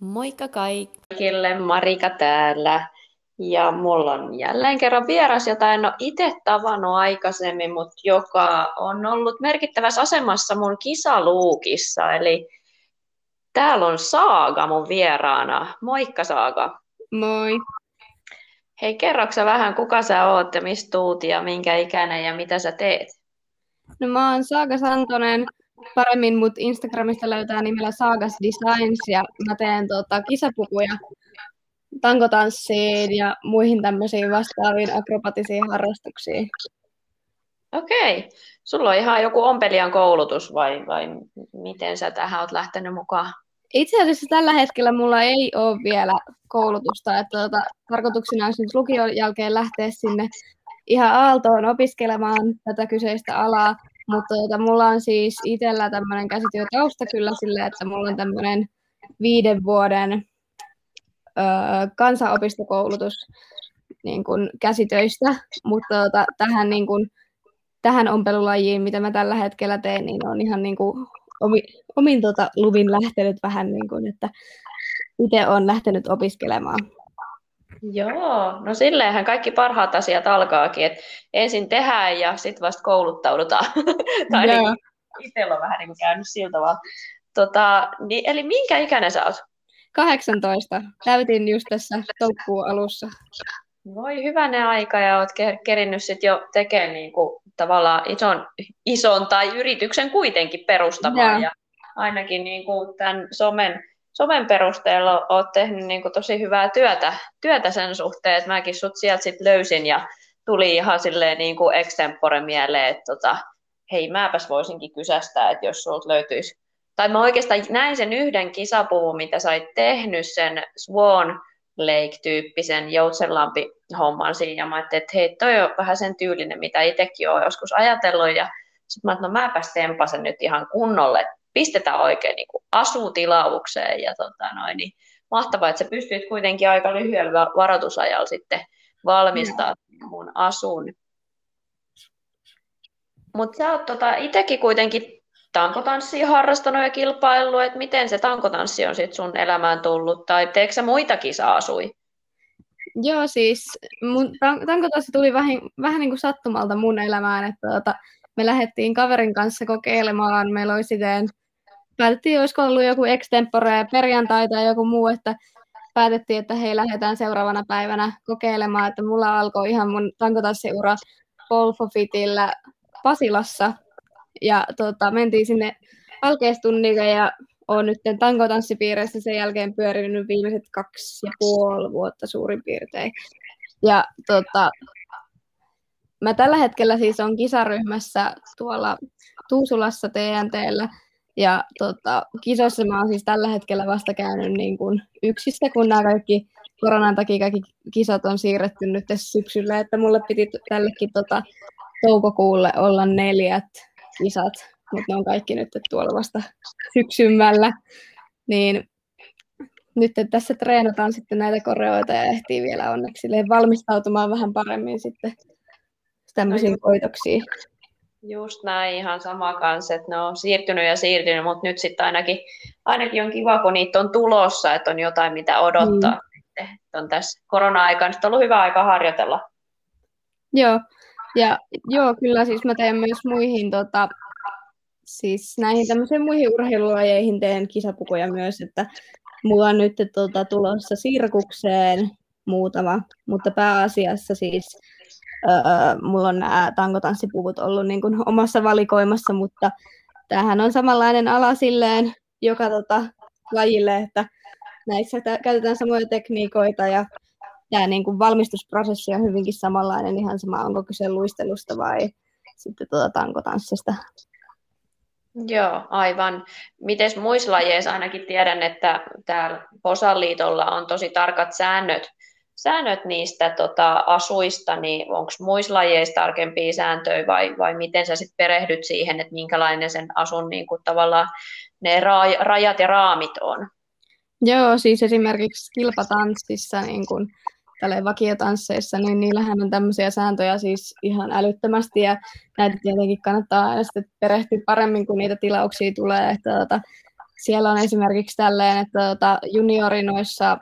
Moikka kaikille, Marika täällä. Ja mulla on jälleen kerran vieras, jota en ole itse tavannut aikaisemmin, mutta joka on ollut merkittävässä asemassa mun kisaluukissa. Eli täällä on Saaga mun vieraana. Moikka Saaga. Moi. Hei, kerroksä vähän, kuka sä oot ja mistä tuut ja minkä ikäinen ja mitä sä teet? No mä oon Saaga Santonen, paremmin mut Instagramista löytää nimellä Saagas Designs ja mä teen tota, kisapukuja tankotanssiin ja muihin tämmöisiin vastaaviin akrobaattisiin harrastuksiin. Okei. Sulla on ihan joku ompelijan koulutus vai, vai miten sä tähän oot lähtenyt mukaan? Itse asiassa tällä hetkellä mulla ei ole vielä koulutusta, että tuota, tarkoituksena nyt lukion jälkeen lähteä sinne ihan Aaltoon opiskelemaan tätä kyseistä alaa, mutta tuota, mulla on siis itsellä tämmöinen käsityötausta kyllä sille, että mulla on tämmöinen viiden vuoden ö, kansanopistokoulutus niin kuin käsitöistä, mutta tuota, tähän, niin kuin, tähän ompelulajiin, mitä mä tällä hetkellä teen, niin on ihan niin kuin omi, omin tota, luvin lähtenyt vähän, niin kuin, että itse olen lähtenyt opiskelemaan. Joo, no silleenhän kaikki parhaat asiat alkaakin, että ensin tehdään ja sitten vasta kouluttaudutaan. tai niin, itsellä on vähän niin kuin käynyt sillä tavalla. Tota, niin, eli minkä ikäinen sä oot? 18. Täytin just tässä toukokuun alussa. Voi hyvänä aika ja oot kerinnyt sitten jo tekemään niin kuin, tavallaan ison, ison tai yrityksen kuitenkin perustamaan. Ja, ja ainakin niin kuin tämän somen somen perusteella olet tehnyt niin kuin tosi hyvää työtä, työtä sen suhteen, että mäkin sut sieltä sit löysin ja tuli ihan silleen niin kuin extempore mieleen, että tota, hei mäpäs voisinkin kysästä, että jos sulta löytyisi, tai mä oikeastaan näin sen yhden kisapuvun, mitä oot tehnyt, sen Swan Lake-tyyppisen joutsenlampi homman siinä, ja mä ajattelin, että hei, toi on vähän sen tyylinen, mitä itsekin olen joskus ajatellut, ja sitten mä ajattelin, no mäpäs tempasen nyt ihan kunnolle, pistetään oikein niin kuin asutilaukseen ja tota noin, niin mahtavaa, että sä pystyt kuitenkin aika lyhyellä varoitusajalla sitten valmistaa mm. mun asun. Mutta sä oot tota, itsekin kuitenkin tankotanssia harrastanut ja kilpaillut, että miten se tankotanssi on sitten sun elämään tullut, tai teekö sä muita kisaasui? Joo, siis mun tankotanssi tuli vähän, vähän niin kuin sattumalta mun elämään, että tota, me lähdettiin kaverin kanssa kokeilemaan, meillä oli sitten päätettiin, olisiko ollut joku extempore perjantai tai joku muu, että päätettiin, että hei, lähdetään seuraavana päivänä kokeilemaan, että mulla alkoi ihan mun tankotanssiura Polfofitillä Pasilassa, ja tota, mentiin sinne alkeistunnille ja olen nyt tankotanssipiireissä sen jälkeen pyörinyt viimeiset kaksi ja puoli vuotta suurin piirtein. Ja tota, mä tällä hetkellä siis on kisaryhmässä tuolla Tuusulassa TNTllä ja tota, kisoissa mä oon siis tällä hetkellä vasta käynyt niin kuin yksissä, kun nämä kaikki koronan takia kaikki kisat on siirretty nyt tässä syksyllä, että mulle piti tällekin tota, toukokuulle olla neljät kisat, mutta ne on kaikki nyt tuolla vasta syksymällä. Niin nyt tässä treenataan sitten näitä koreoita ja ehtii vielä onneksi valmistautumaan vähän paremmin sitten tämmöisiin koitoksiin. Just näin, ihan sama kanssa, että ne on siirtynyt ja siirtynyt, mutta nyt sitten ainakin, ainakin on kiva, kun niitä on tulossa, että on jotain, mitä odottaa. Mm. On tässä korona-aikana ollut hyvä aika harjoitella. Joo, ja joo, kyllä siis mä teen myös muihin, tota, siis näihin tämmöisiin muihin urheilulajeihin teen kisapukuja myös, että mulla on nyt tota, tulossa sirkukseen muutama, mutta pääasiassa siis öö, mulla on nämä tankotanssipuvut ollut niin kuin omassa valikoimassa, mutta tämähän on samanlainen ala silleen joka tota, lajille, että näissä käytetään samoja tekniikoita ja tämä niin kuin valmistusprosessi on hyvinkin samanlainen, ihan sama onko kyse luistelusta vai sitten tuota tankotanssista. Joo, aivan. Miten muissa lajeissa ainakin tiedän, että täällä Posaliitolla on tosi tarkat säännöt säännöt niistä tota, asuista, niin onko muissa lajeissa tarkempia sääntöjä vai, vai miten sä sitten perehdyt siihen, että minkälainen sen asun niin kuin, tavallaan ne ra- rajat ja raamit on? Joo, siis esimerkiksi kilpatanssissa, niin kuin vakiotansseissa, niin niillähän on tämmöisiä sääntöjä siis ihan älyttömästi, ja näitä tietenkin kannattaa aina sitten perehtyä paremmin, kun niitä tilauksia tulee, että tota, siellä on esimerkiksi tälleen, että tota, juniorinoissa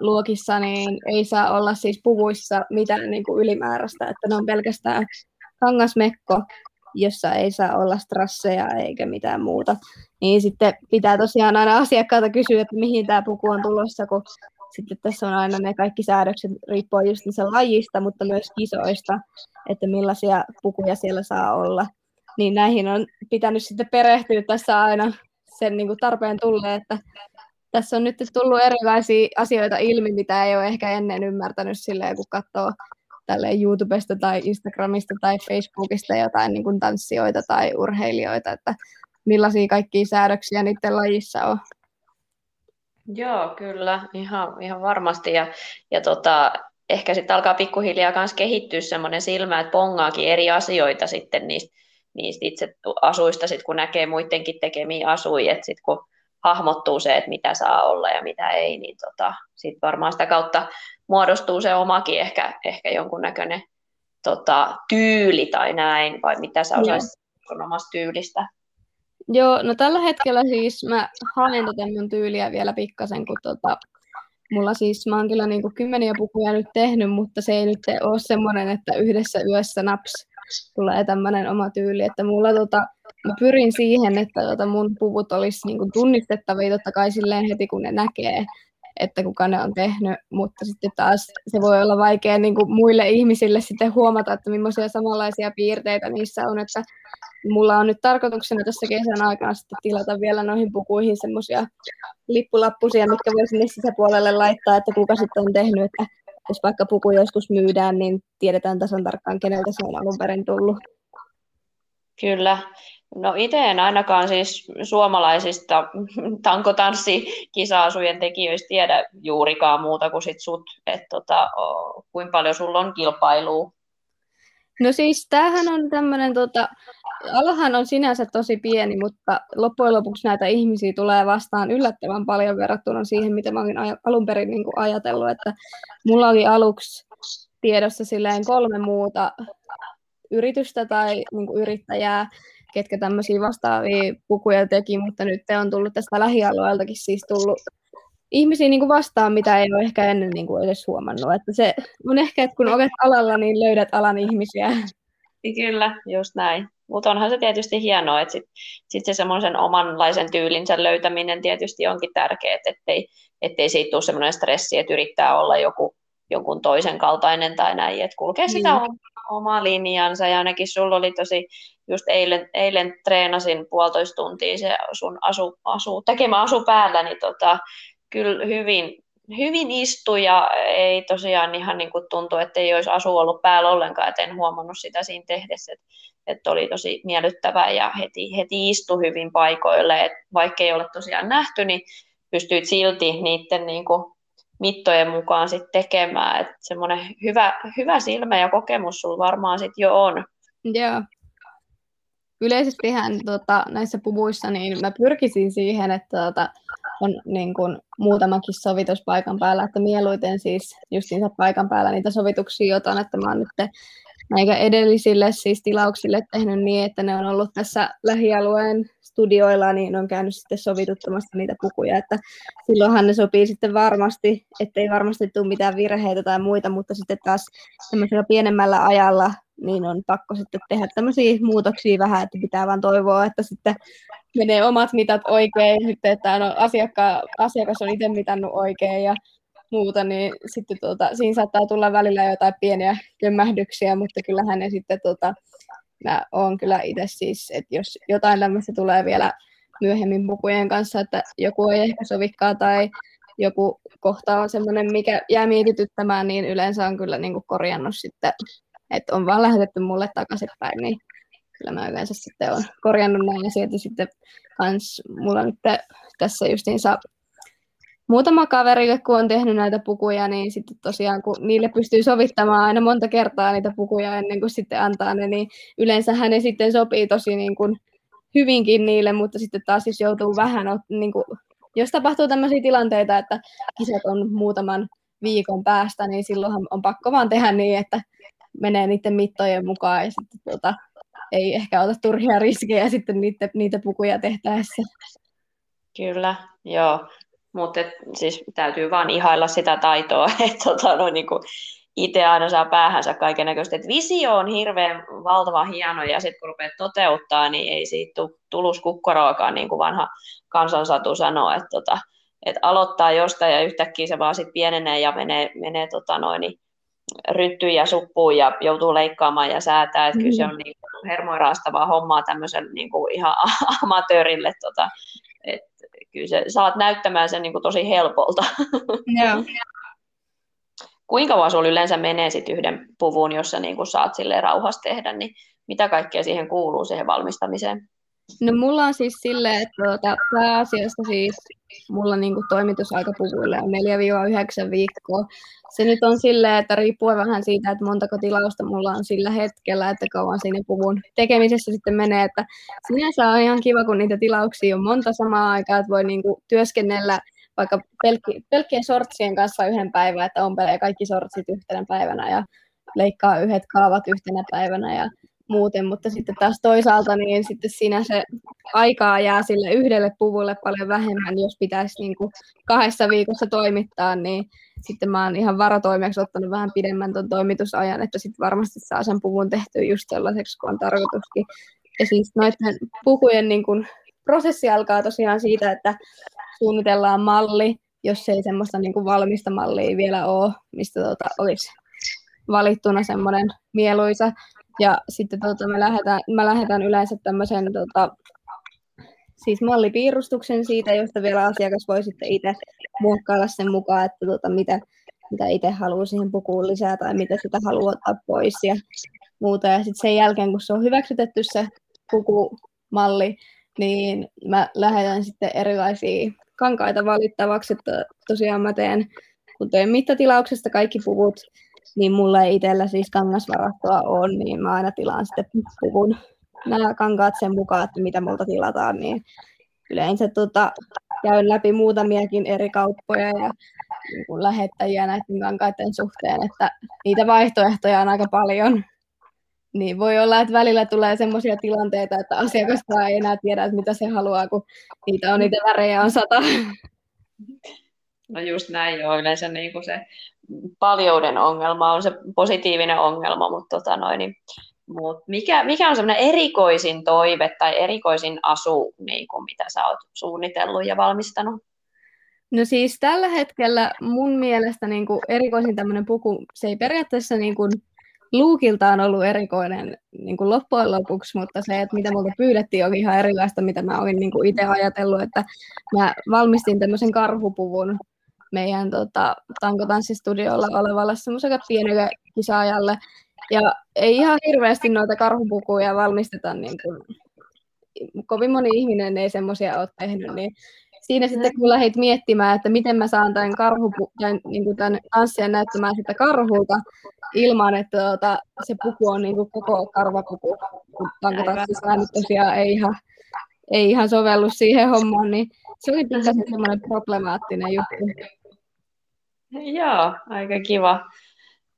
luokissa niin ei saa olla siis puvuissa mitään niin kuin ylimääräistä, että ne on pelkästään kangasmekko, jossa ei saa olla strasseja eikä mitään muuta. Niin sitten pitää tosiaan aina asiakkaalta kysyä, että mihin tämä puku on tulossa, kun sitten tässä on aina ne kaikki säädökset riippuen just sen lajista, mutta myös kisoista, että millaisia pukuja siellä saa olla. Niin näihin on pitänyt sitten perehtyä tässä aina sen niin kuin tarpeen tulle, että tässä on nyt tullut erilaisia asioita ilmi, mitä ei ole ehkä ennen ymmärtänyt silleen, kun katsoo tälle YouTubesta tai Instagramista tai Facebookista jotain niin kuin tanssijoita tai urheilijoita, että millaisia kaikkia säädöksiä niiden lajissa on. Joo, kyllä, ihan, ihan varmasti. Ja, ja tota, ehkä sitten alkaa pikkuhiljaa myös kehittyä semmoinen silmä, että pongaakin eri asioita sitten niistä, niistä itse asuista, sit kun näkee muidenkin tekemiä asuja, sitten kun hahmottuu se, että mitä saa olla ja mitä ei, niin tota, sitten varmaan sitä kautta muodostuu se omakin ehkä, ehkä jonkunnäköinen tota, tyyli tai näin, vai mitä sä osaisit omasta tyylistä? Joo, no tällä hetkellä siis mä haen tätä mun tyyliä vielä pikkasen, kun tota, mulla siis, mä oon kyllä niinku kymmeniä pukuja nyt tehnyt, mutta se ei nyt ole semmoinen, että yhdessä yössä naps tulee tämmöinen oma tyyli, että mulla tota, mä pyrin siihen, että tota mun puvut olisi niinku tunnistettavia totta kai silleen heti, kun ne näkee, että kuka ne on tehnyt, mutta sitten taas se voi olla vaikea niin kuin muille ihmisille sitten huomata, että millaisia samanlaisia piirteitä niissä on, että mulla on nyt tarkoituksena tässä kesän aikana sitten tilata vielä noihin pukuihin semmoisia lippulappusia, mitkä voi sinne sisäpuolelle laittaa, että kuka sitten on tehnyt, että jos vaikka puku joskus myydään, niin tiedetään tasan tarkkaan, keneltä se on alun perin tullut. Kyllä. No itse en ainakaan siis suomalaisista tankotanssikisa-asujen tekijöistä tiedä juurikaan muuta kuin sit sut, että tota, kuinka paljon sulla on kilpailua No siis tämähän on tämmöinen, tota, alahan on sinänsä tosi pieni, mutta loppujen lopuksi näitä ihmisiä tulee vastaan yllättävän paljon verrattuna siihen, mitä mä olin alun perin niin kuin ajatellut, että mulla oli aluksi tiedossa silleen kolme muuta yritystä tai niin kuin yrittäjää, ketkä tämmöisiä vastaavia pukuja teki, mutta nyt on tullut tästä lähialueeltakin siis tullut ihmisiä niin kuin vastaan, mitä ei ole ehkä ennen niin kuin edes huomannut. Että se on ehkä, että kun olet alalla, niin löydät alan ihmisiä. Kyllä, just näin. Mutta onhan se tietysti hienoa, että sit, sit se semmoisen omanlaisen tyylinsä löytäminen tietysti onkin tärkeää, ettei, ettei siitä tule semmoinen stressi, että yrittää olla joku, jonkun toisen kaltainen tai näin, että kulkee sitä mm. omaa linjansa. Ja ainakin sulla oli tosi, just eilen, eilen treenasin puolitoista tuntia se sun asu, asu, tekemä asu päällä, niin tota, kyllä hyvin, hyvin istui ja ei tosiaan ihan niin kuin tuntu, että ei olisi asu ollut päällä ollenkaan, että en huomannut sitä siinä tehdessä, että, että oli tosi miellyttävää ja heti, heti istui hyvin paikoille, että vaikka ei ole tosiaan nähty, niin pystyit silti niiden niin kuin mittojen mukaan sit tekemään, että semmoinen hyvä, hyvä silmä ja kokemus sulla varmaan sitten jo on. Joo. Yleisestihän tota, näissä puvuissa niin mä pyrkisin siihen, että tota, on niin kuin muutamakin sovitus paikan päällä, että mieluiten siis justiinsa paikan päällä niitä sovituksia otan, että mä oon nyt näitä edellisille siis tilauksille tehnyt niin, että ne on ollut tässä lähialueen studioilla, niin on käynyt sitten sovituttamassa niitä pukuja, että silloinhan ne sopii sitten varmasti, ettei varmasti tule mitään virheitä tai muita, mutta sitten taas tämmöisellä pienemmällä ajalla niin on pakko sitten tehdä tämmöisiä muutoksia vähän, että pitää vaan toivoa, että sitten menee omat mitat oikein, sitten, että no, asiakka, asiakas on itse mitannut oikein ja muuta, niin sitten tuota, siinä saattaa tulla välillä jotain pieniä kömmähdyksiä, mutta kyllähän ne sitten, tuota, mä oon kyllä itse siis, että jos jotain tämmöistä tulee vielä myöhemmin pukujen kanssa, että joku ei ehkä sovikaan tai joku kohta on semmoinen, mikä jää mietityttämään, niin yleensä on kyllä niin kuin korjannut sitten, että on vaan lähetetty mulle takaisinpäin, niin kyllä mä yleensä sitten olen korjannut näin ja sieltä sitten kans. Mulla nyt tässä justiinsa muutama kaveri, kun on tehnyt näitä pukuja, niin sitten tosiaan kun niille pystyy sovittamaan aina monta kertaa niitä pukuja ennen kuin sitten antaa ne, niin yleensä ne sitten sopii tosi niin kuin hyvinkin niille, mutta sitten taas jos joutuu vähän, niin kuin, jos tapahtuu tämmöisiä tilanteita, että kisat on muutaman viikon päästä, niin silloinhan on pakko vaan tehdä niin, että menee niiden mittojen mukaan ja sitten tuota, ei ehkä ota turhia riskejä sitten niitä, niitä pukuja tehtäessä. Kyllä, joo. Mutta siis täytyy vaan ihailla sitä taitoa, että tota, no, niin itse aina saa päähänsä kaiken näköistä. Visio on hirveän valtava hieno ja sitten kun rupeat toteuttaa, niin ei siitä tulus kukkaroakaan, niin kuin vanha kansansatu sanoo, että tota, et aloittaa jostain ja yhtäkkiä se vaan sitten pienenee ja menee, menee tota noin, niin ryttyy ja suppuu ja joutuu leikkaamaan ja säätää, että mm. kyllä se on niin hermoiraastavaa hommaa tämmöiselle niin kuin ihan amatöörille, tota, että kyllä se, saat näyttämään sen niin kuin tosi helpolta. Joo. Kuinka kauan sinulla yleensä menee sit yhden puvun, jossa niin kuin saat sille rauhassa tehdä, niin mitä kaikkea siihen kuuluu siihen valmistamiseen? No mulla on siis silleen, että tuota, pääasiassa siis mulla niinku toimitusaika puvuille on 4-9 viikkoa. Se nyt on silleen, että riippuu vähän siitä, että montako tilausta mulla on sillä hetkellä, että kauan siinä puvun tekemisessä sitten menee. Että sinänsä on ihan kiva, kun niitä tilauksia on monta samaa aikaa, että voi niinku työskennellä vaikka pelkki, pelkkien sortsien kanssa yhden päivän, että ompelee kaikki sortsit yhtenä päivänä ja leikkaa yhdet kaavat yhtenä päivänä ja muuten, mutta sitten taas toisaalta niin sitten siinä se aikaa jää sille yhdelle puvulle paljon vähemmän, jos pitäisi niin kuin kahdessa viikossa toimittaa, niin sitten mä oon ihan varatoimijaksi ottanut vähän pidemmän tuon toimitusajan, että sitten varmasti saa sen puvun tehtyä just sellaiseksi, kun on tarkoituskin. Ja siis noiden pukujen niin kuin prosessi alkaa tosiaan siitä, että suunnitellaan malli, jos ei semmoista niin kuin valmista mallia vielä ole, mistä tuota, olisi valittuna semmoinen mieluisa. Ja sitten tuota, me, lähdetään, mä lähetän yleensä tämmöisen tota, siis mallipiirustuksen siitä, josta vielä asiakas voi sitten itse muokkailla sen mukaan, että tota, mitä, mitä itse haluaa siihen pukuun lisää tai mitä sitä haluaa ottaa pois ja muuta. Ja sitten sen jälkeen, kun se on hyväksytetty se pukumalli, niin mä lähetän sitten erilaisia kankaita valittavaksi, että tosiaan mä teen, kun teen mittatilauksesta kaikki puvut, niin mulla ei itsellä siis kangasvarastoa on, niin mä aina tilaan sitten puvun nämä kankaat sen mukaan, että mitä multa tilataan, niin yleensä tota, käyn läpi muutamiakin eri kauppoja ja niin lähettäjiä näiden kankaiden suhteen, että niitä vaihtoehtoja on aika paljon. Niin voi olla, että välillä tulee sellaisia tilanteita, että asiakas ei enää tiedä, että mitä se haluaa, kun niitä on niitä värejä on sata. No just näin joo, yleensä niin kuin se paljouden ongelma on se positiivinen ongelma, mutta tota noin, niin, mut mikä, mikä on semmoinen erikoisin toive tai erikoisin asu, niin kuin mitä sä oot suunnitellut ja valmistanut? No siis tällä hetkellä mun mielestä niin kuin erikoisin tämmöinen puku, se ei periaatteessa niin kuin luukiltaan ollut erikoinen niin kuin loppujen lopuksi, mutta se, että mitä multa pyydettiin, oli ihan erilaista, mitä mä olin niin kuin itse ajatellut, että mä valmistin tämmöisen karhupuvun meidän tota, tankotanssistudiolla olevalle semmoiselle pienelle kisaajalle. Ja ei ihan hirveästi noita karhupukuja valmisteta, niin kuin, kovin moni ihminen ei semmoisia ole tehnyt, niin siinä sitten kun lähdit miettimään, että miten mä saan tämän, karhupu, tämän, niin kuin tämän tanssien näyttämään sitä karhulta ilman, että tuota, se puku on niin kuin koko karvapuku, kun tankotanssisäännöt tosiaan ei ihan, ei ihan sovellu siihen hommaan, niin se oli pikkasen semmoinen problemaattinen juttu. Joo, aika kiva.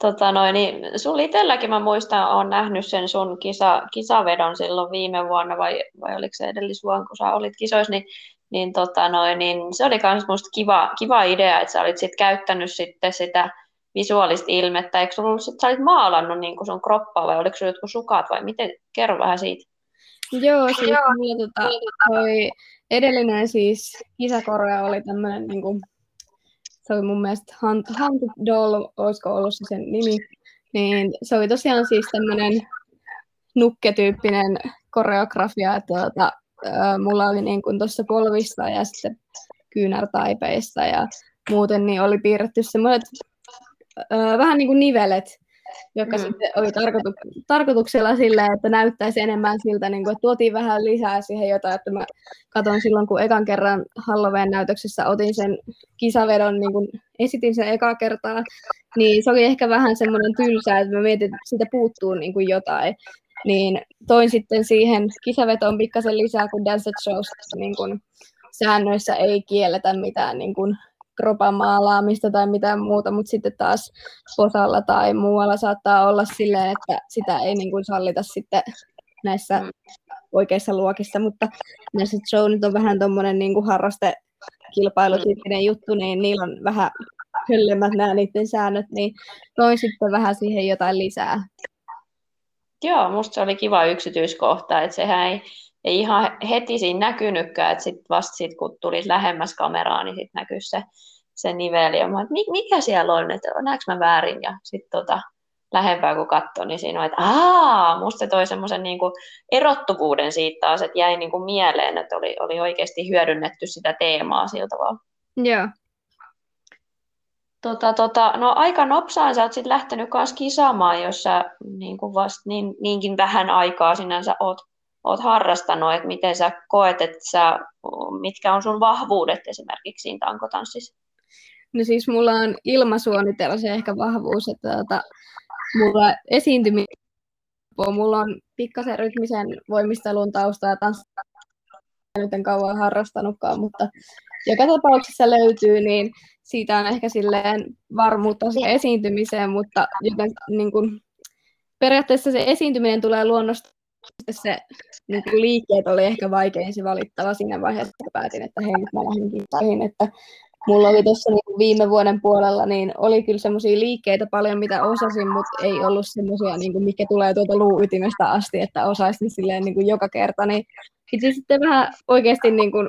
Tota noin, niin sun itselläkin mä muistan, olen nähnyt sen sun kisa, kisavedon silloin viime vuonna, vai, vai oliko se edellisvuonna, kun sä olit kisoissa, niin, niin, tota noin, niin se oli myös musta kiva, kiva idea, että sä olit sit käyttänyt sitten sitä visuaalista ilmettä. Eikö sulla ollut, sit, sä olit maalannut niin sun kroppaa vai oliko sulla jotkut sukat vai miten? Kerro vähän siitä. Joo, siis Joo. tota, toi edellinen siis kisakorea oli tämmöinen niin kuin se oli mun mielestä Hunt, Hunted Doll, olisiko ollut se sen nimi, niin se oli tosiaan siis tämmöinen nukketyyppinen koreografia, että tuota, mulla oli niin kuin tuossa polvissa ja sitten kyynärtaipeissa ja muuten niin oli piirretty semmoiset vähän niin kuin nivelet joka mm. sitten oli tarkoitu- tarkoituksella sillä, että näyttäisi enemmän siltä, niin kuin, että tuotiin vähän lisää siihen jotain, että mä katson silloin, kun ekan kerran Halloween näytöksessä otin sen kisavedon, niin kuin esitin sen eka kertaa, niin se oli ehkä vähän semmoinen tylsää, että mä mietin, että siitä puuttuu niin kuin jotain, niin toin sitten siihen kisavetoon pikkasen lisää, kun Dance Shows niin kuin säännöissä ei kielletä mitään niin kuin kropan maalaamista tai mitään muuta, mutta sitten taas posalla tai muualla saattaa olla silleen, että sitä ei niin kuin sallita sitten näissä oikeissa luokissa, mutta näissä showit on vähän tuommoinen niin harraste kilpailutyyppinen juttu, niin niillä on vähän höllemmät nämä niiden säännöt, niin toi sitten vähän siihen jotain lisää. Joo, musta se oli kiva yksityiskohta, että sehän ei, ei ihan heti siinä näkynytkään, että sitten vasta sit, kun tuli lähemmäs kameraa, niin sitten näkyy se, se niveli. Ja mä, että mikä siellä on, että näekö mä väärin, ja sitten tota, lähempää kun katsoi, niin siinä on, että aah, musta se toi semmoisen niin erottuvuuden siitä taas, että jäi niin kuin mieleen, että oli, oli oikeasti hyödynnetty sitä teemaa sillä tavalla. Joo. Tota, tota, no aika nopsaan sä oot sit lähtenyt kanssa kisaamaan, jos sä niin kuin vast, niin, niinkin vähän aikaa sinänsä oot, oot harrastanut, että miten sä koet, että sä, mitkä on sun vahvuudet esimerkiksi siinä tankotanssissa? No siis mulla on ilmasuunnitella se ehkä vahvuus, että tota, mulla esiintyminen, mulla on pikkasen rytmisen voimistelun tausta ja tanssia nyt en kauan harrastanutkaan, mutta joka tapauksessa löytyy, niin siitä on ehkä silleen varmuutta siihen esiintymiseen, mutta joten, niin kuin, periaatteessa se esiintyminen tulee luonnosta se niin kuin liikkeet oli ehkä vaikein se valittava siinä vaiheessa, kun päätin, että hei, nyt mä lähden kisoihin, että mulla oli tuossa niin viime vuoden puolella, niin oli kyllä semmoisia liikkeitä paljon, mitä osasin, mutta ei ollut semmoisia, niin kuin, mikä tulee tuolta luuytimestä asti, että osaisin silleen niin kuin joka kerta, niin piti sitten vähän oikeasti niin kuin,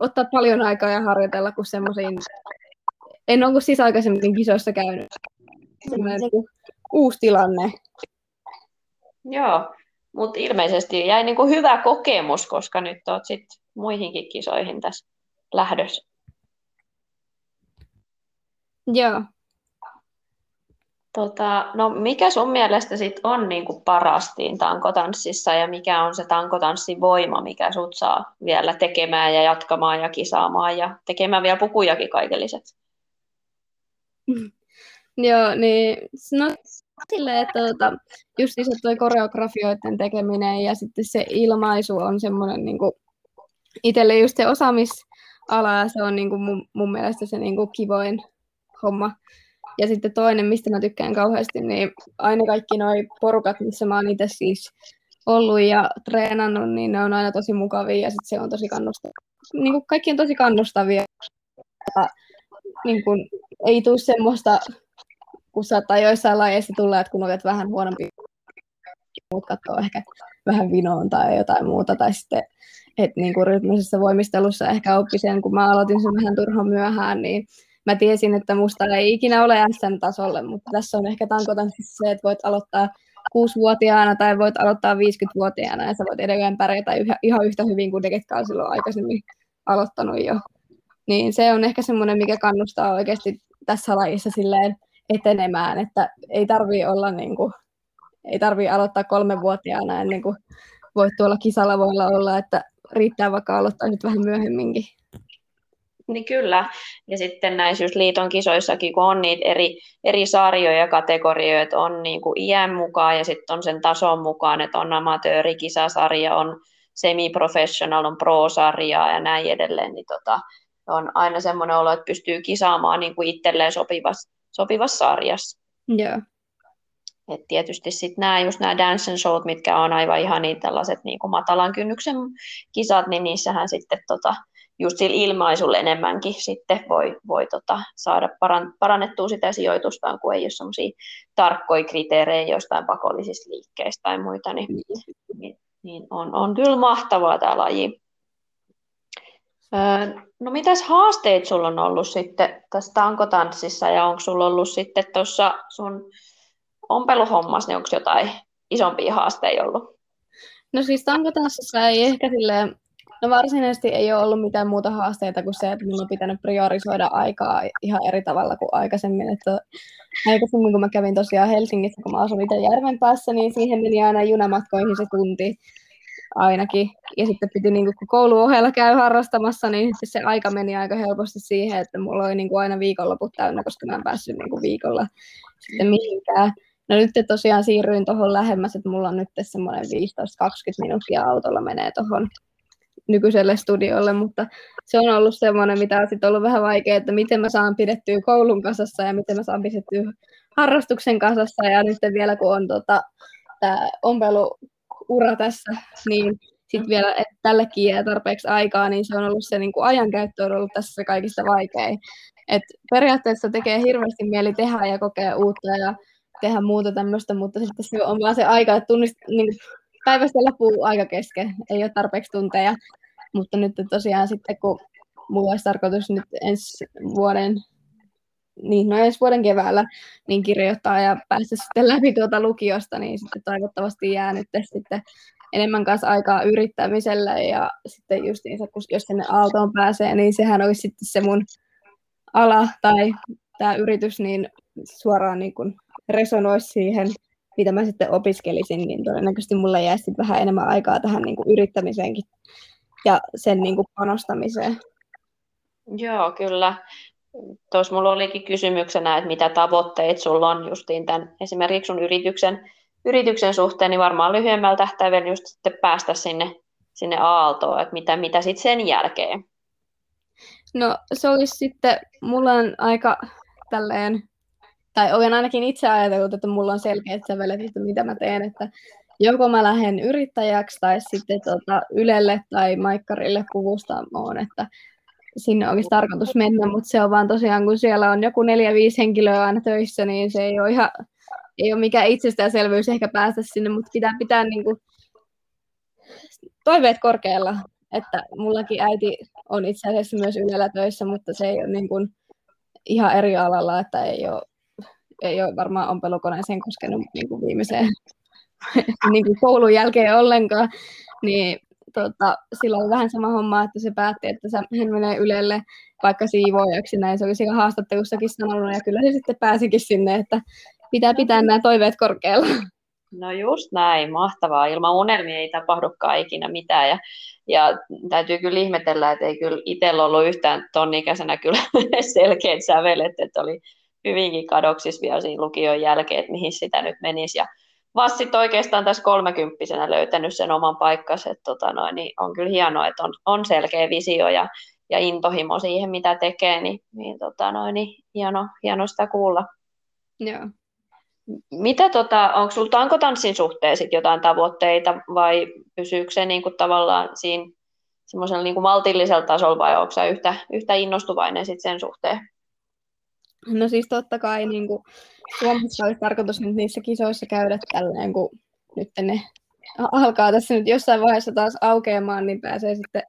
ottaa paljon aikaa ja harjoitella, kun semmoisiin, en ole siis aikaisemmin kisoissa käynyt, semmoinen uusi tilanne. Joo, mutta ilmeisesti jäi niin kuin hyvä kokemus, koska nyt olet sitten muihinkin kisoihin tässä lähdössä. Joo. Tota, no mikä sun mielestä sit on niin kuin parastiin tankotanssissa ja mikä on se tankotanssin voima, mikä sut saa vielä tekemään ja jatkamaan ja kisaamaan ja tekemään vielä pukujakin kaikelliset? Joo, niin no silleen, että tota, just se toi koreografioiden tekeminen ja sitten se ilmaisu on semmoinen niin itselle just se osaamisala ja se on niin kuin mun, mun mielestä se niin kuin kivoin homma. Ja sitten toinen, mistä mä tykkään kauheasti, niin aina kaikki nuo porukat, missä mä oon itse siis ollut ja treenannut, niin ne on aina tosi mukavia ja sitten se on tosi kannustavia. Niin kuin kaikki on tosi kannustavia. Ja, niin kuin, ei tule semmoista, kun saattaa joissain lajeissa tulla, että kun olet vähän huonompi, muut katsoo ehkä vähän vinoon tai jotain muuta, tai sitten että niin kuin rytmisessä voimistelussa ehkä oppi sen, kun mä aloitin sen vähän turhan myöhään, niin mä tiesin, että musta ei ikinä ole SM-tasolle, mutta tässä on ehkä tankotanssissa se, että voit aloittaa kuusivuotiaana tai voit aloittaa 50-vuotiaana ja sä voit edelleen pärjätä ihan yhtä hyvin kuin ne, ketkä on silloin aikaisemmin aloittanut jo. Niin se on ehkä semmoinen, mikä kannustaa oikeasti tässä lajissa silleen etenemään, että ei tarvii olla niin kuin, ei tarvii aloittaa kolmenvuotiaana ennen kuin voit tuolla kisalla olla, että riittää vaikka aloittaa nyt vähän myöhemminkin. Niin kyllä. Ja sitten näissä just liiton kisoissakin, kun on niitä eri, eri sarjoja ja kategorioita, on niin kuin iän mukaan ja sitten on sen tason mukaan, että on amatöörikisasarja, on semi-professional, on pro-sarja ja näin edelleen, niin tota, on aina semmoinen olo, että pystyy kisaamaan niin kuin itselleen sopivassa, sopivassa sarjassa. Joo. Et tietysti sitten nämä just nämä dance and showt, mitkä on aivan ihan niin tällaiset niin kuin matalan kynnyksen kisat, niin niissähän sitten tota, just sillä ilmaisulla enemmänkin sitten voi, voi tota, saada paran, parannettua sitä sijoitustaan, kun ei ole sellaisia tarkkoja kriteerejä jostain pakollisista liikkeistä tai muita, niin, niin, niin on, on kyllä mahtavaa tämä laji. No mitäs haasteet sulla on ollut sitten tässä tankotanssissa ja onko sulla ollut sitten tuossa sun ompeluhommassa, niin onko jotain isompia haasteita ollut? No siis tankotanssissa ei ehkä silleen No varsinaisesti ei ole ollut mitään muuta haasteita kuin se, että minun on pitänyt priorisoida aikaa ihan eri tavalla kuin aikaisemmin. Että aikaisemmin, kun mä kävin tosiaan Helsingissä, kun mä asun itse järven päässä, niin siihen meni aina junamatkoihin se tunti ainakin. Ja sitten piti, niin kun koulu ohella käy harrastamassa, niin se aika meni aika helposti siihen, että mulla oli niin kuin aina viikonloput täynnä, koska mä en päässyt niin kuin viikolla sitten mihinkään. No nyt tosiaan siirryin tuohon lähemmäs, että mulla on nyt semmoinen 15-20 minuuttia autolla menee tuohon nykyiselle studiolle, mutta se on ollut semmoinen, mitä on sitten ollut vähän vaikea, että miten mä saan pidettyä koulun kasassa ja miten mä saan pidettyä harrastuksen kasassa ja nyt vielä kun on tota, tämä ompeluura tässä, niin sitten vielä, että tällekin jää tarpeeksi aikaa, niin se on ollut se niin kuin ajankäyttö on ollut tässä kaikista vaikein. Et periaatteessa tekee hirveästi mieli tehdä ja kokea uutta ja tehdä muuta tämmöistä, mutta sitten se on vaan se aika, että tunnist, niin päivästä loppuu aika kesken, ei ole tarpeeksi tunteja. Mutta nyt tosiaan sitten, kun mulla olisi tarkoitus nyt ensi vuoden, niin no ensi vuoden keväällä, niin kirjoittaa ja päästä sitten läpi tuota lukiosta, niin sitten toivottavasti jää nyt sitten enemmän kanssa aikaa yrittämiselle ja sitten justiinsa, kun jos sinne Aaltoon pääsee, niin sehän olisi sitten se mun ala tai tämä yritys, niin suoraan niin kuin resonoisi siihen, mitä mä sitten opiskelisin, niin todennäköisesti mulle jäisi sitten vähän enemmän aikaa tähän niin kuin yrittämiseenkin ja sen niin kuin panostamiseen. Joo, kyllä. Tuossa mulla olikin kysymyksenä, että mitä tavoitteet sulla on justiin tämän esimerkiksi sun yrityksen, yrityksen suhteen, niin varmaan lyhyemmällä tähtäimellä just sitten päästä sinne, sinne aaltoon, että mitä, mitä sitten sen jälkeen? No se olisi sitten, mulla on aika tälleen, tai olen ainakin itse ajatellut, että mulla on selkeät sävelet, että mitä mä teen, että joko mä lähden yrittäjäksi tai sitten tota Ylelle tai Maikkarille puvustamoon, että sinne olisi tarkoitus mennä, mutta se on vaan tosiaan, kun siellä on joku neljä, viisi henkilöä aina töissä, niin se ei ole ihan, ei ole mikään itsestäänselvyys ehkä päästä sinne, mutta pitää pitää niin kuin toiveet korkealla, että mullakin äiti on itse asiassa myös Ylellä töissä, mutta se ei ole niin kuin ihan eri alalla, että ei ole, ei ole varmaan ompelukoneeseen koskenut niin kuin viimeiseen niin kuin koulun jälkeen ollenkaan, niin tota, sillä oli vähän sama homma, että se päätti, että se, hän menee Ylelle vaikka siivoojaksi, näin se oli siellä haastattelussakin sanonut, ja kyllä se sitten pääsikin sinne, että pitää pitää nämä toiveet korkealla. No just näin, mahtavaa. Ilman unelmia ei tapahdukaan ikinä mitään. Ja, ja täytyy kyllä ihmetellä, että ei kyllä itsellä ollut yhtään tonnikäisenä kyllä selkeät sävelet, että oli hyvinkin kadoksissa vielä siinä lukion jälkeen, että mihin sitä nyt menisi. Ja Vassit oikeastaan tässä kolmekymppisenä löytänyt sen oman paikkansa, että tota noin, niin on kyllä hienoa, että on, on selkeä visio ja, ja intohimo siihen, mitä tekee, niin, niin, tota noin, niin hieno, hieno sitä kuulla. Joo. Mitä tota, onko sinulla tankotanssin suhteen sit jotain tavoitteita vai pysyykö se niin kuin tavallaan siinä semmoisella niin kuin maltillisella tasolla vai onko se yhtä, yhtä innostuvainen sit sen suhteen? No siis totta kai niin kuin Suomessa olisi tarkoitus nyt niissä kisoissa käydä tälleen, kun nyt ne alkaa tässä nyt jossain vaiheessa taas aukeamaan, niin pääsee sitten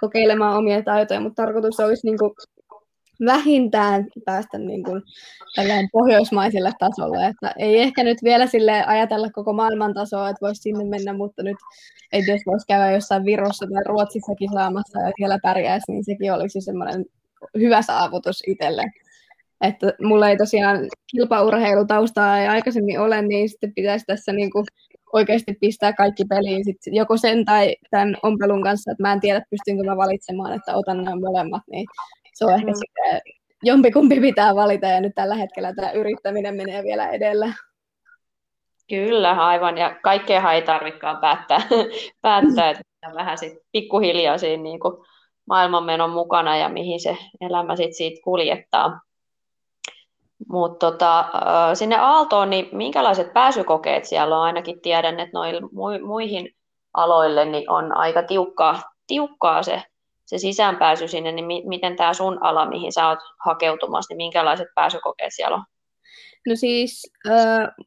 kokeilemaan omia taitoja, mutta tarkoitus olisi niin kuin vähintään päästä niin kuin pohjoismaiselle tasolle. Että ei ehkä nyt vielä sille ajatella koko maailman tasoa, että voisi sinne mennä, mutta nyt ei jos voisi käydä jossain Virossa tai Ruotsissa kisaamassa ja siellä pärjäisi, niin sekin olisi semmoinen hyvä saavutus itselle. Että mulla ei tosiaan kilpaurheilutaustaa ei aikaisemmin ole, niin sitten pitäisi tässä niin kuin oikeasti pistää kaikki peliin sit joko sen tai tämän ompelun kanssa, että mä en tiedä pystynkö mä valitsemaan, että otan nämä molemmat, niin se on ehkä mm. sitten jompikumpi pitää valita ja nyt tällä hetkellä tämä yrittäminen menee vielä edellä. Kyllä, aivan. Ja kaikkea ei tarvitsekaan päättää, päättää että vähän sitten pikkuhiljaa siinä niin kuin maailmanmenon mukana ja mihin se elämä sit siitä kuljettaa. Mutta tota, sinne Aaltoon, niin minkälaiset pääsykokeet siellä on? Ainakin tiedän, että noille muihin aloille niin on aika tiukkaa, tiukkaa se, se sisäänpääsy sinne, niin mi- miten tämä sun ala, mihin sä oot hakeutumassa, niin minkälaiset pääsykokeet siellä on? No siis,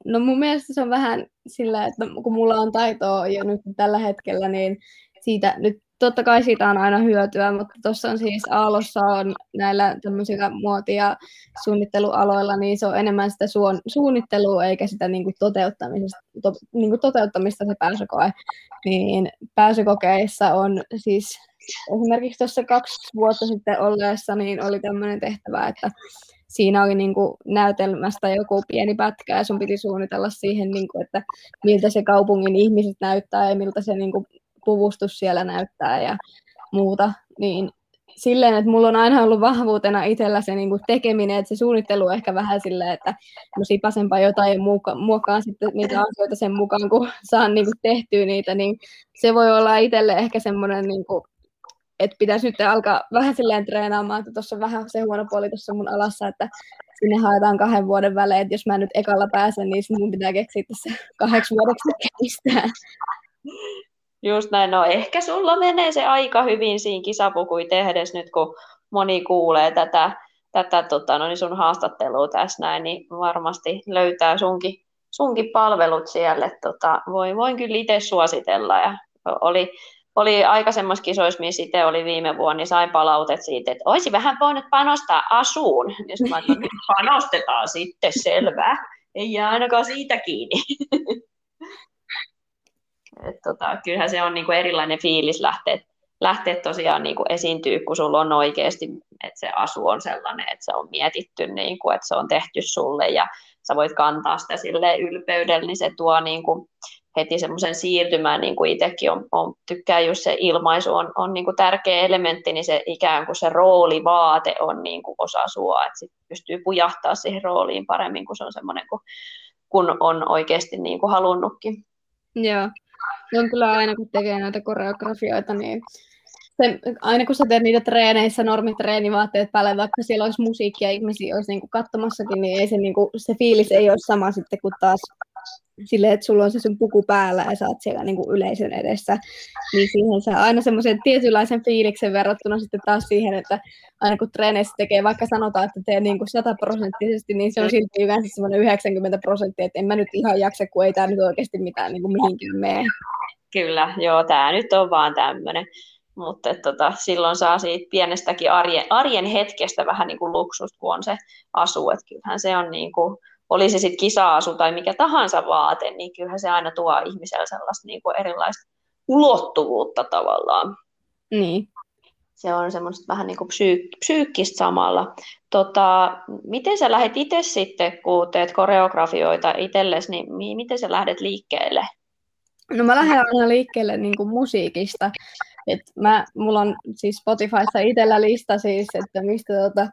no mun mielestä se on vähän sillä, että kun mulla on taitoa jo nyt tällä hetkellä, niin siitä nyt totta kai siitä on aina hyötyä, mutta tuossa on siis Aalossa on näillä tämmöisillä muoti- ja suunnittelualoilla, niin se on enemmän sitä suon, suunnittelua eikä sitä niin kuin toteuttamista, to, niin kuin toteuttamista se pääsykoe. Niin pääsykokeissa on siis esimerkiksi tuossa kaksi vuotta sitten olleessa, niin oli tämmöinen tehtävä, että siinä oli niin kuin näytelmästä joku pieni pätkä ja sun piti suunnitella siihen, niin kuin, että miltä se kaupungin ihmiset näyttää ja miltä se niin kuin puvustus siellä näyttää ja muuta, niin silleen, että mulla on aina ollut vahvuutena itsellä se niin kuin tekeminen, että se suunnittelu on ehkä vähän silleen, että no sipasempaa jotain ja muoka, muokkaan sitten niitä asioita sen mukaan, kun saan niin kuin tehtyä niitä, niin se voi olla itselle ehkä semmoinen, niin kuin, että pitäisi nyt alkaa vähän silleen treenaamaan, että tuossa vähän se huono puoli tuossa mun alassa, että sinne haetaan kahden vuoden välein, että jos mä nyt ekalla pääsen, niin mun pitää keksiä tässä kahdeksi vuodeksi kestää. Just näin, no ehkä sulla menee se aika hyvin siinä kisapukui tehdes nyt, kun moni kuulee tätä, tätä tota, no niin sun haastattelua tässä näin, niin varmasti löytää sunkin, sunkin palvelut siellä. Tota, voin, voin kyllä itse suositella ja oli, oli aikaisemmassa kisoissa, missä itse oli viime vuonna, niin sain palautet siitä, että olisi vähän voinut panostaa asuun. Ja sitten mä että panostetaan sitten, selvä. Ei jää ainakaan siitä kiinni. Et tota, kyllähän se on niinku erilainen fiilis lähteä, lähteä tosiaan niinku esiintyä, kun sulla on oikeasti, että se asu on sellainen, että se on mietitty, niinku, että se on tehty sulle ja sä voit kantaa sitä sille ylpeydellä, niin se tuo niinku heti semmoisen siirtymään, niin kuin itsekin on, on, tykkää just se ilmaisu on, on niin kuin tärkeä elementti, niin se ikään kuin se roolivaate on niin kuin osa sua, että sit pystyy pujahtaa siihen rooliin paremmin, kun se on semmoinen, kun, kun on oikeasti niin kuin halunnutkin. Joo, se on kyllä aina, kun tekee näitä koreografioita, niin se, aina kun sä teet niitä treeneissä, normitreenivaatteet päälle, vaikka siellä olisi musiikkia ja ihmisiä olisi niinku katsomassakin, niin ei se, niinku, se fiilis ei ole sama sitten kuin taas silleen, että sulla on se sun puku päällä ja sä oot siellä niin kuin yleisön edessä, niin siihen saa aina semmoisen tietynlaisen fiiliksen verrattuna sitten taas siihen, että aina kun treeneissä tekee, vaikka sanotaan, että tee niin kuin sataprosenttisesti, niin se on silti yleensä semmoinen 90 prosenttia, että en mä nyt ihan jaksa, kun ei tämä nyt oikeasti mitään niin kuin mihinkään mene. Kyllä, joo, tämä nyt on vaan tämmöinen. Mutta tota, silloin saa siitä pienestäkin arjen, arjen hetkestä vähän niin kuin luksusta, kun on se asu. Että kyllähän se on niin kuin, oli se sitten kisa-asu tai mikä tahansa vaate, niin kyllähän se aina tuo ihmisellä sellaista niin kuin erilaista ulottuvuutta tavallaan. Niin. Se on semmoista vähän niin kuin psyyk- psyykkistä samalla. Tota, miten sä lähdet itse sitten, kun teet koreografioita itsellesi, niin miten sä lähdet liikkeelle? No mä lähden aina liikkeelle niin kuin musiikista. Et mä, mulla on siis Spotifyssa itsellä lista siis, että mistä tota,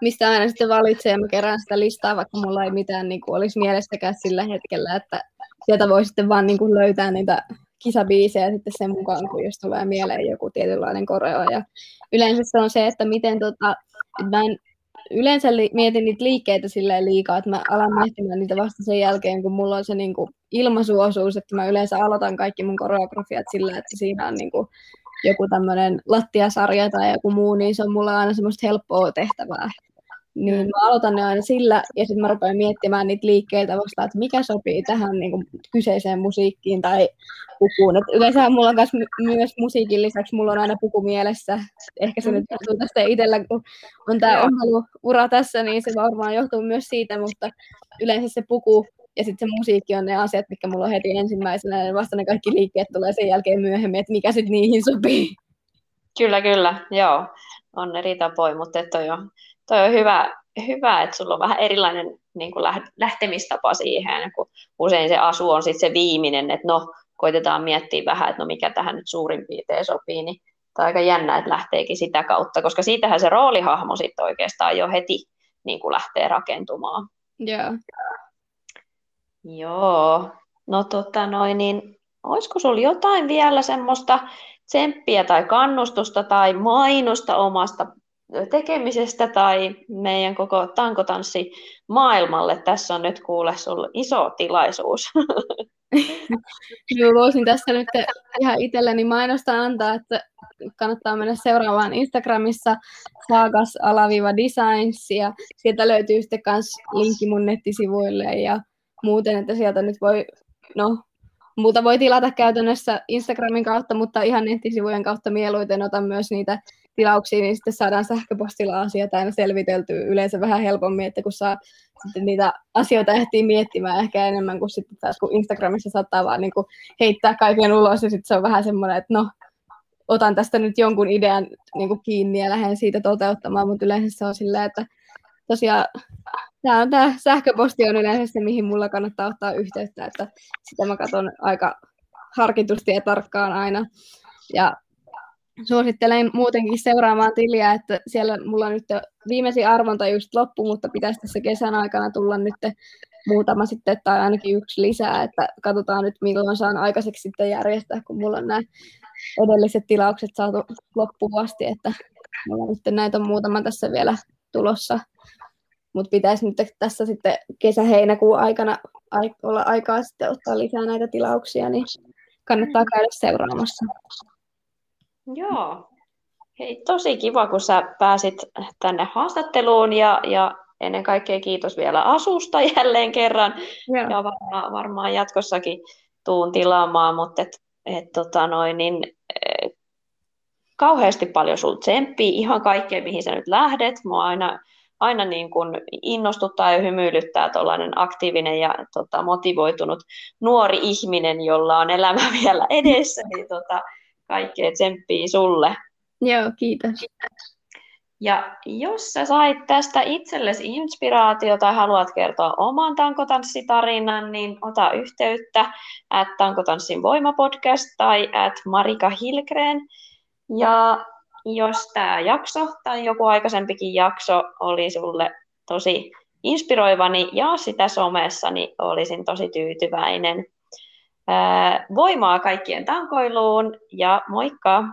mistä aina sitten valitsee ja mä kerään sitä listaa, vaikka mulla ei mitään niin kuin, olisi mielestäkään sillä hetkellä, että sieltä voi sitten vaan niin kuin, löytää niitä kisabiisejä sitten sen mukaan, kun jos tulee mieleen joku tietynlainen koreo. Ja yleensä se on se, että miten tota, että mä en yleensä li- mietin niitä liikkeitä silleen liikaa, että mä alan miettimään niitä vasta sen jälkeen, kun mulla on se niin kuin ilmaisuosuus, että mä yleensä aloitan kaikki mun koreografiat sillä, että siinä on niin kuin joku tämmöinen lattiasarja tai joku muu, niin se on mulla aina semmoista helppoa tehtävää. Niin mä aloitan ne aina sillä, ja sitten mä rupean miettimään niitä liikkeitä vasta, että mikä sopii tähän niin kuin, kyseiseen musiikkiin tai pukuun. Et yleensä mulla on my- myös musiikin lisäksi, mulla on aina puku mielessä. Ehkä se nyt johtuu tästä itsellä, kun on tämä ura tässä, niin se varmaan johtuu myös siitä, mutta yleensä se puku ja sitten se musiikki on ne asiat, mitkä mulla on heti ensimmäisenä, ja vasta ne kaikki liikkeet tulee sen jälkeen myöhemmin, että mikä sitten niihin sopii. Kyllä, kyllä, joo. On eri tapoja, mutta toi on, toi on hyvä, hyvä, että sulla on vähän erilainen niin kuin lähtemistapa siihen, kun usein se asu on sitten se viimeinen, että no, koitetaan miettiä vähän, että no mikä tähän nyt suurin piirtein sopii, niin tämä on aika jännä, että lähteekin sitä kautta, koska siitähän se roolihahmo sitten oikeastaan jo heti niin kuin lähtee rakentumaan. Joo. Yeah. Joo, no tota noin, niin olisiko sulla jotain vielä semmoista tsemppiä tai kannustusta tai mainosta omasta tekemisestä tai meidän koko tankotanssi maailmalle. Tässä on nyt kuule sulla iso tilaisuus. Joo, voisin tässä nyt ihan itselleni mainosta antaa, että kannattaa mennä seuraavaan Instagramissa saagas alaviiva designs ja sieltä löytyy sitten myös linkki mun nettisivuille ja muuten, että sieltä nyt voi, no, muuta voi tilata käytännössä Instagramin kautta, mutta ihan nettisivujen kautta mieluiten otan myös niitä tilauksia, niin sitten saadaan sähköpostilla asiat aina selviteltyä yleensä vähän helpommin, että kun saa sitten niitä asioita ehtii miettimään ehkä enemmän kuin sitten taas, kun Instagramissa saattaa vaan niin kuin heittää kaiken ulos ja sitten se on vähän semmoinen, että no, otan tästä nyt jonkun idean niin kuin kiinni ja lähden siitä toteuttamaan, mutta yleensä se on silleen, että tosiaan tämä, on, tämä sähköposti on yleensä se, mihin mulla kannattaa ottaa yhteyttä, että sitä mä katson aika harkitusti ja tarkkaan aina. Ja suosittelen muutenkin seuraamaan tiliä, että siellä mulla nyt viimeisin arvonta just loppu, mutta pitäisi tässä kesän aikana tulla nyt muutama sitten tai ainakin yksi lisää, että katsotaan nyt milloin saan aikaiseksi sitten järjestää, kun mulla on nämä edelliset tilaukset saatu loppuun asti, että mulla nyt näitä on muutama tässä vielä tulossa mutta pitäisi nyt tässä sitten kesä-heinäkuun aikana olla aikaa sitten ottaa lisää näitä tilauksia, niin kannattaa käydä seuraamassa. Joo. Hei, tosi kiva, kun sä pääsit tänne haastatteluun ja, ja ennen kaikkea kiitos vielä asusta jälleen kerran. Joo. Ja varmaan, varmaan jatkossakin tuun tilaamaan, mutta et, et, tota noin, niin, e, kauheasti paljon sul tsemppiä ihan kaikkeen, mihin sä nyt lähdet. Mua aina, aina niin kun innostuttaa ja hymyilyttää tuollainen aktiivinen ja tota, motivoitunut nuori ihminen, jolla on elämä vielä edessä, niin tota, kaikkea tsemppiä sulle. Joo, kiitos. Ja jos sä sait tästä itsellesi inspiraatiota tai haluat kertoa oman tankotanssitarinan, niin ota yhteyttä at tankotanssin voimapodcast tai at Marika Hilgren. Ja jos tämä jakso tai joku aikaisempikin jakso oli sulle tosi inspiroiva, niin jaa sitä somessa, niin olisin tosi tyytyväinen. voimaa kaikkien tankoiluun ja moikka!